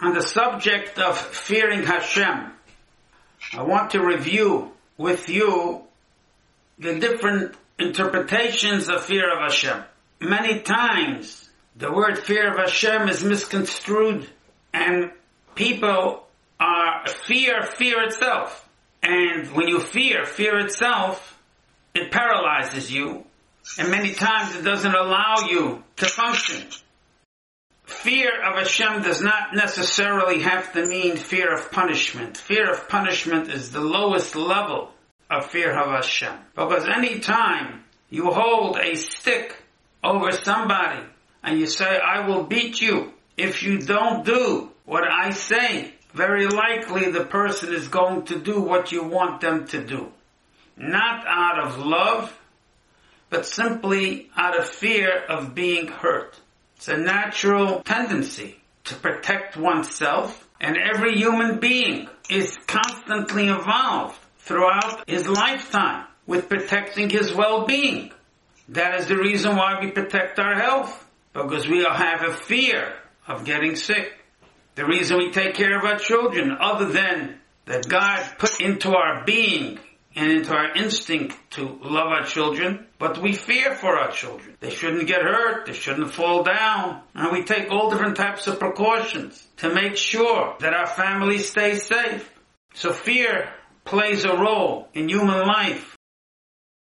on the subject of fearing Hashem, I want to review with you the different interpretations of fear of Hashem. Many times the word fear of Hashem is misconstrued and people are fear, fear itself. And when you fear, fear itself, it paralyzes you and many times it doesn't allow you to function. Fear of Hashem does not necessarily have to mean fear of punishment. Fear of punishment is the lowest level of fear of Hashem. Because any time you hold a stick over somebody and you say, I will beat you if you don't do what I say, very likely the person is going to do what you want them to do. Not out of love, but simply out of fear of being hurt. It's a natural tendency to protect oneself and every human being is constantly involved throughout his lifetime with protecting his well-being. That is the reason why we protect our health because we have a fear of getting sick. The reason we take care of our children other than that God put into our being and into our instinct to love our children, but we fear for our children. They shouldn't get hurt, they shouldn't fall down, and we take all different types of precautions to make sure that our family stays safe. So fear plays a role in human life.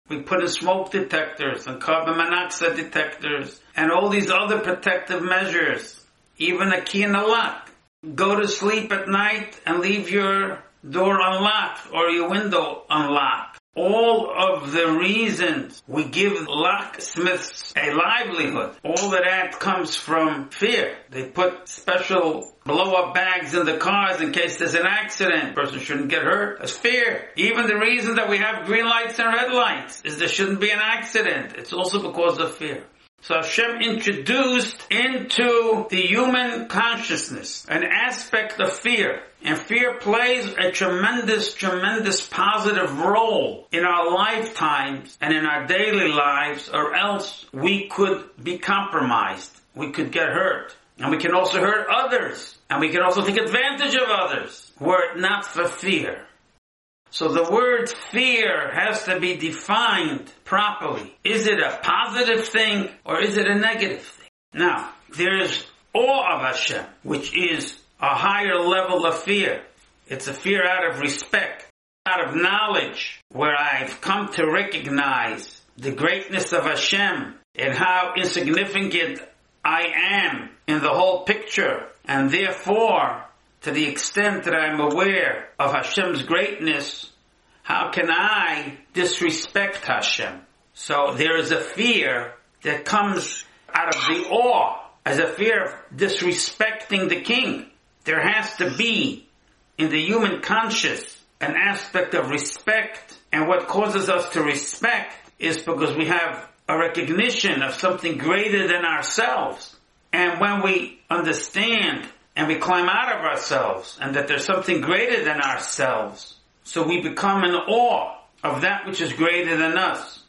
We put in smoke detectors and carbon monoxide detectors and all these other protective measures, even a key in the lock. Go to sleep at night and leave your door unlocked or your window unlocked. All of the reasons we give locksmiths a livelihood, all of that comes from fear. They put special blow up bags in the cars in case there's an accident. Person shouldn't get hurt. That's fear. Even the reason that we have green lights and red lights is there shouldn't be an accident. It's also because of fear. So Hashem introduced into the human consciousness an aspect of fear. And fear plays a tremendous, tremendous positive role in our lifetimes and in our daily lives or else we could be compromised. We could get hurt. And we can also hurt others. And we can also take advantage of others were it not for fear. So the word fear has to be defined properly. Is it a positive thing or is it a negative thing? Now, there's awe of Hashem, which is a higher level of fear. It's a fear out of respect, out of knowledge, where I've come to recognize the greatness of Hashem and how insignificant I am in the whole picture. And therefore, to the extent that I'm aware of Hashem's greatness, how can I disrespect Hashem? So there is a fear that comes out of the awe, as a fear of disrespecting the king. There has to be in the human conscious an aspect of respect, and what causes us to respect is because we have a recognition of something greater than ourselves. And when we understand and we climb out of ourselves and that there's something greater than ourselves. So we become in awe of that which is greater than us.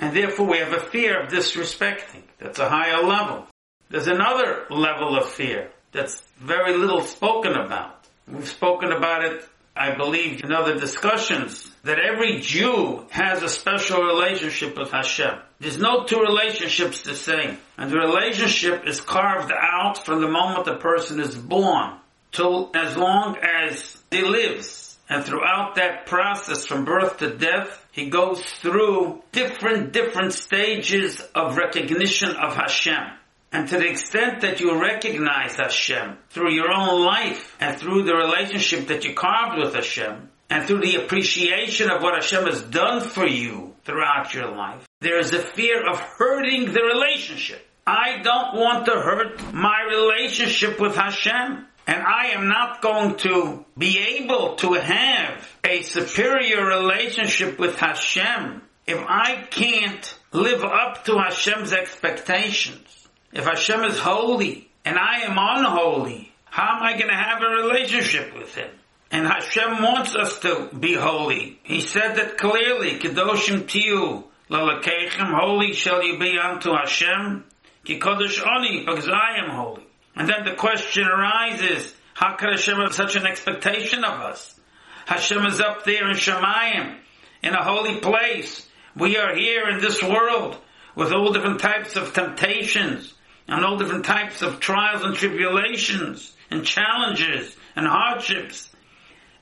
And therefore we have a fear of disrespecting. That's a higher level. There's another level of fear that's very little spoken about. We've spoken about it I believe in other discussions that every Jew has a special relationship with Hashem. There's no two relationships the same. And the relationship is carved out from the moment the person is born till as long as he lives. And throughout that process from birth to death, he goes through different, different stages of recognition of Hashem. And to the extent that you recognize Hashem through your own life and through the relationship that you carved with Hashem and through the appreciation of what Hashem has done for you throughout your life, there is a fear of hurting the relationship. I don't want to hurt my relationship with Hashem. And I am not going to be able to have a superior relationship with Hashem if I can't live up to Hashem's expectations. If Hashem is holy and I am unholy, how am I going to have a relationship with Him? And Hashem wants us to be holy. He said that clearly, Kedoshim Tiyu, Lalakechem, holy shall you be unto Hashem, Ki Kodesh Oni, because I am holy. And then the question arises, How could Hashem have such an expectation of us? Hashem is up there in Shemayim, in a holy place. We are here in this world with all different types of temptations and all different types of trials and tribulations and challenges and hardships.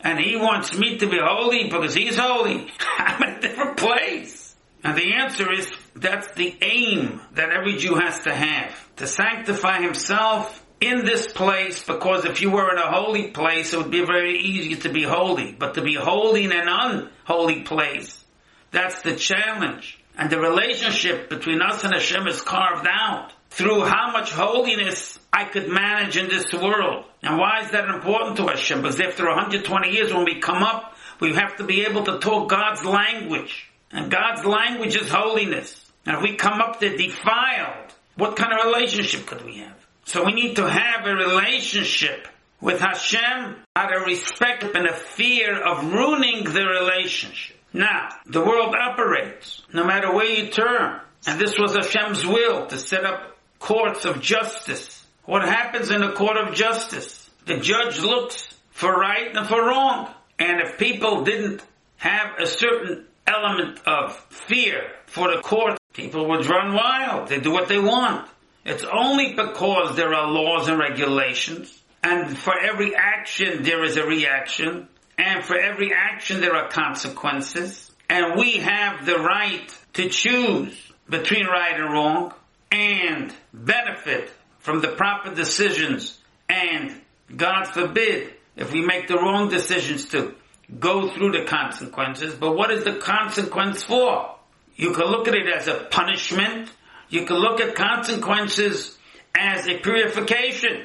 And he wants me to be holy because he's holy. I'm in a different place. And the answer is that's the aim that every Jew has to have. To sanctify himself in this place because if you were in a holy place, it would be very easy to be holy. But to be holy in an unholy place, that's the challenge. And the relationship between us and Hashem is carved out through how much holiness I could manage in this world. And why is that important to Hashem? Because after 120 years when we come up, we have to be able to talk God's language. And God's language is holiness. And if we come up there defiled, what kind of relationship could we have? So we need to have a relationship with Hashem out of respect and a fear of ruining the relationship. Now, the world operates no matter where you turn. And this was Hashem's will to set up courts of justice. What happens in a court of justice? The judge looks for right and for wrong. And if people didn't have a certain element of fear for the court, people would run wild. They do what they want. It's only because there are laws and regulations, and for every action there is a reaction, and for every action there are consequences, and we have the right to choose between right and wrong, and benefit from the proper decisions, and God forbid if we make the wrong decisions to go through the consequences. But what is the consequence for? You can look at it as a punishment. You can look at consequences as a purification.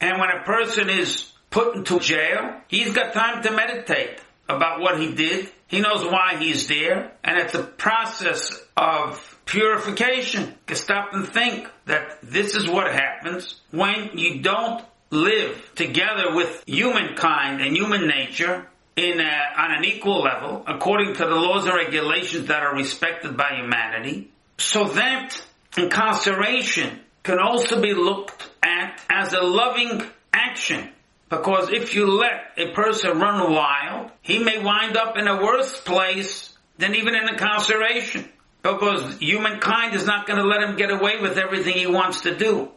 And when a person is put into jail, he's got time to meditate about what he did. He knows why he's there. And it's a process of purification. To stop and think that this is what happens when you don't live together with humankind and human nature in a, on an equal level, according to the laws and regulations that are respected by humanity, so that incarceration can also be looked at as a loving action. Because if you let a person run wild, he may wind up in a worse place than even in incarceration. Because humankind is not going to let him get away with everything he wants to do.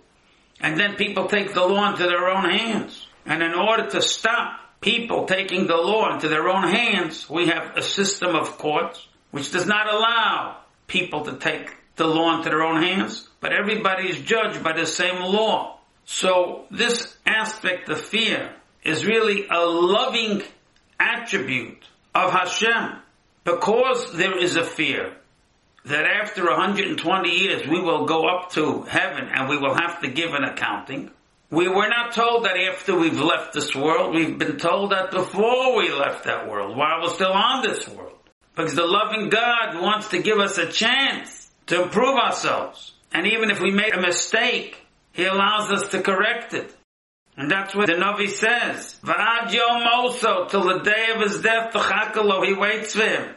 And then people take the law into their own hands. And in order to stop people taking the law into their own hands, we have a system of courts which does not allow people to take the law into their own hands, but everybody is judged by the same law. So this aspect of fear is really a loving attribute of Hashem. Because there is a fear that after 120 years we will go up to heaven and we will have to give an accounting, we were not told that after we've left this world. We've been told that before we left that world, while we're still on this world. Because the loving God wants to give us a chance to improve ourselves. And even if we made a mistake, He allows us to correct it. And that's what the Navi says. Va'ad yom oso, till the day of his death, the he waits for him.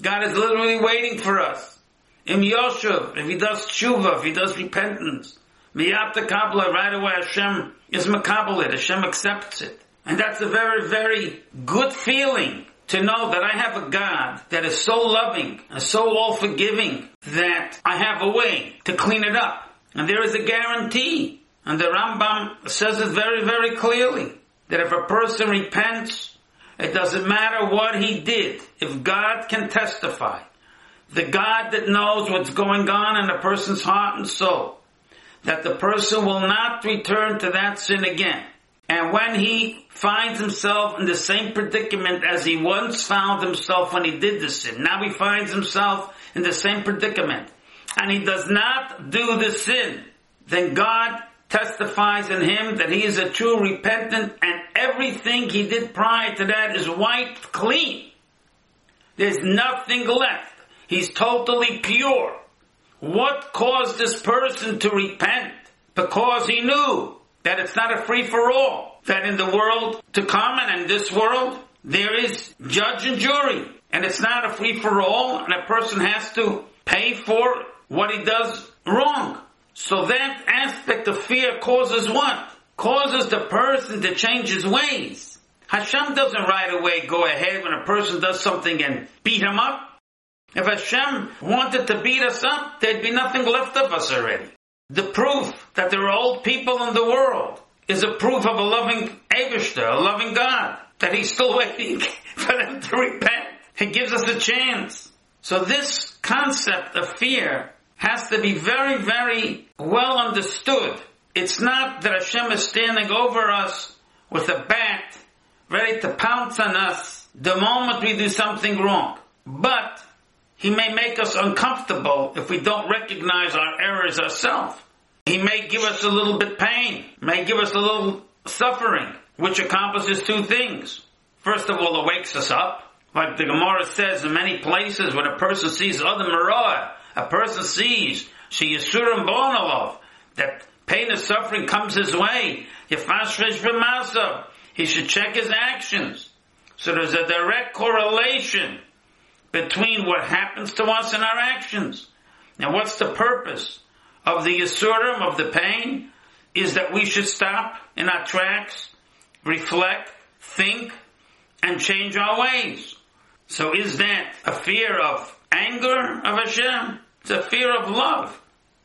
God is literally waiting for us. Im Yoshev, if he does tshuva, if he does repentance, Miyata Kabbalah, right away Hashem is Makabbalah, Hashem accepts it. And that's a very, very good feeling to know that I have a God that is so loving and so all forgiving that I have a way to clean it up. And there is a guarantee. And the Rambam says it very, very clearly that if a person repents, it doesn't matter what he did. If God can testify, the God that knows what's going on in a person's heart and soul, that the person will not return to that sin again. And when he finds himself in the same predicament as he once found himself when he did the sin, now he finds himself in the same predicament, and he does not do the sin, then God testifies in him that he is a true repentant and everything he did prior to that is wiped clean. There's nothing left. He's totally pure. What caused this person to repent? Because he knew that it's not a free for all. That in the world to come and in this world, there is judge and jury. And it's not a free for all, and a person has to pay for what he does wrong. So that aspect of fear causes what? causes the person to change his ways. Hashem doesn't right away go ahead when a person does something and beat him up. If Hashem wanted to beat us up, there'd be nothing left of us already. The proof that there are old people in the world is a proof of a loving Abishter, a loving God, that He's still waiting for them to repent. He gives us a chance. So this concept of fear has to be very, very well understood. It's not that Hashem is standing over us with a bat, ready to pounce on us the moment we do something wrong. But he may make us uncomfortable if we don't recognize our errors ourselves. He may give us a little bit pain, may give us a little suffering, which accomplishes two things. First of all, it wakes us up. Like the Gemara says in many places when a person sees other marah, a person sees she yisurim bonalov, that pain and suffering comes his way. He should check his actions. So there's a direct correlation between what happens to us and our actions. Now what's the purpose of the Yisurim, of the pain? Is that we should stop in our tracks, reflect, think, and change our ways. So is that a fear of anger of Hashem? A fear of love.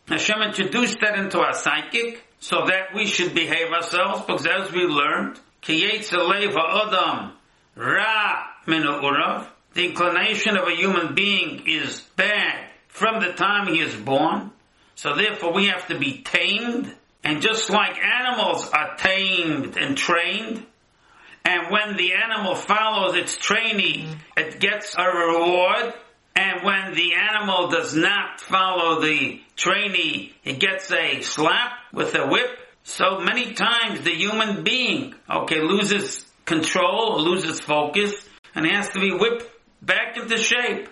Hashem introduced that into our psychic so that we should behave ourselves because as we learned, Adam Ra Urav, the inclination of a human being is bad from the time he is born. So therefore we have to be tamed. And just like animals are tamed and trained, and when the animal follows its training, it gets a reward. And when the animal does not follow the trainee, it gets a slap with a whip. So many times the human being, okay, loses control, loses focus, and has to be whipped back into shape.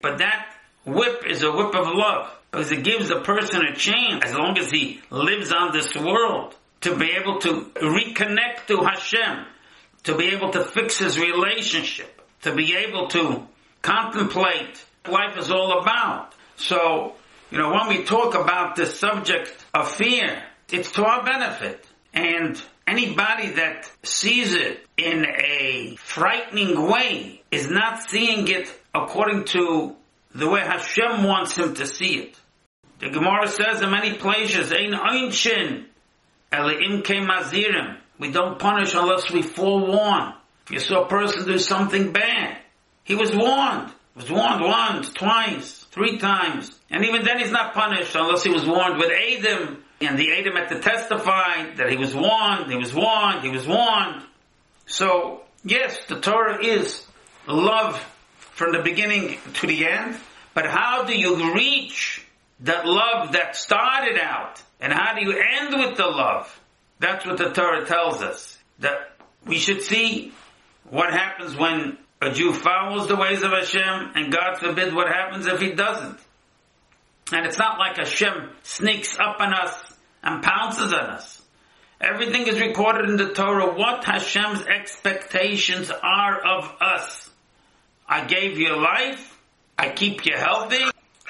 But that whip is a whip of love because it gives a person a chance as long as he lives on this world to be able to reconnect to Hashem, to be able to fix his relationship, to be able to contemplate life is all about. So, you know, when we talk about this subject of fear, it's to our benefit. And anybody that sees it in a frightening way is not seeing it according to the way Hashem wants him to see it. The Gemara says in many places, Ein einshin, eleim mazirim. We don't punish unless we forewarn. If you saw a person do something bad, he was warned. He was warned once, twice, three times. And even then he's not punished unless he was warned with Adam and the Adam had to testify that he was warned, he was warned, he was warned. So, yes, the Torah is love from the beginning to the end, but how do you reach that love that started out? And how do you end with the love? That's what the Torah tells us. That we should see what happens when a Jew follows the ways of Hashem, and God forbid what happens if he doesn't. And it's not like Hashem sneaks up on us and pounces on us. Everything is recorded in the Torah what Hashem's expectations are of us. I gave you life. I keep you healthy.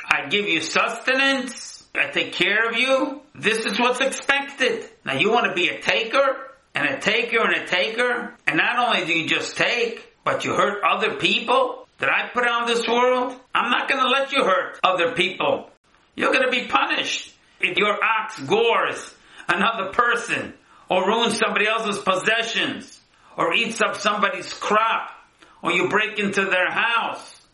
I give you sustenance. I take care of you. This is what's expected. Now you want to be a taker and a taker and a taker. And not only do you just take, but you hurt other people that I put on this world. I'm not going to let you hurt other people. You're going to be punished. If your ox gores another person, or ruins somebody else's possessions, or eats up somebody's crop, or you break into their house,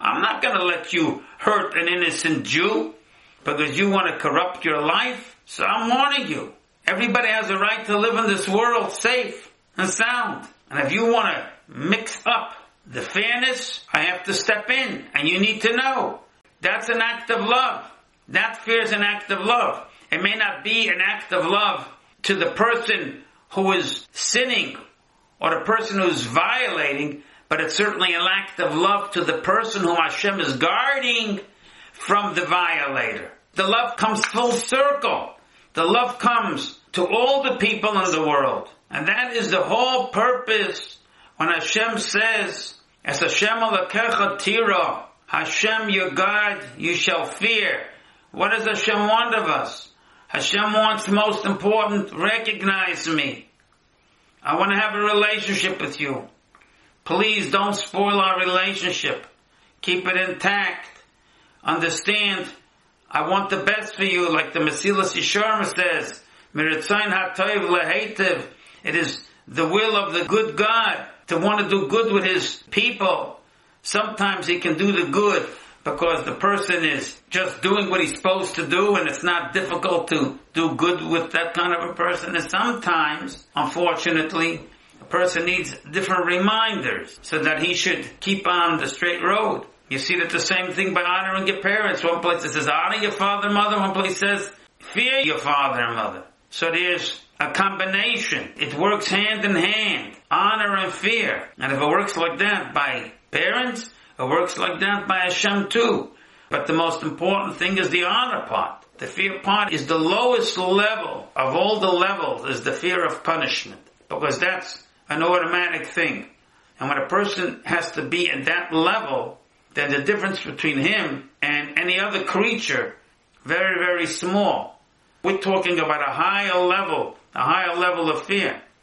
I'm not going to let you hurt an innocent Jew because you want to corrupt your life. So I'm warning you. Everybody has a right to live in this world safe and sound. And if you want to mix up the fairness, I have to step in and you need to know. That's an act of love. That fear is an act of love. It may not be an act of love to the person who is sinning or the person who is violating, but it's certainly an act of love to the person whom Hashem is guarding from the violator. The love comes full circle. The love comes to all the people in the world. And that is the whole purpose when Hashem says, as Hashem alakecha tira, Hashem your God you shall fear. What does Hashem want of us? Hashem wants most important, recognize me. I want to have a relationship with you. Please don't spoil our relationship. Keep it intact. Understand, I want the best for you, like the Mesilas Yesharim says. Miritzayin ha'toiv lehetiv. It is the will of the good God to want to do good with his people. Sometimes he can do the good because the person is just doing what he's supposed to do and it's not difficult to do good with that kind of a person. And sometimes, unfortunately, a person needs different reminders so that he should keep on the straight road. You see that the same thing by honoring your parents. One place it says honor your father and mother. One place says fear your father and mother. So there's a combination. It works hand in hand. Honor and fear. And if it works like that by parents, it works like that by Hashem too. But the most important thing is the honor part. The fear part is the lowest level of all the levels is the fear of punishment. Because that's an automatic thing. And when a person has to be at that level, then the difference between him and any other creature, very, very small. We're talking about a higher level, a higher level of fear.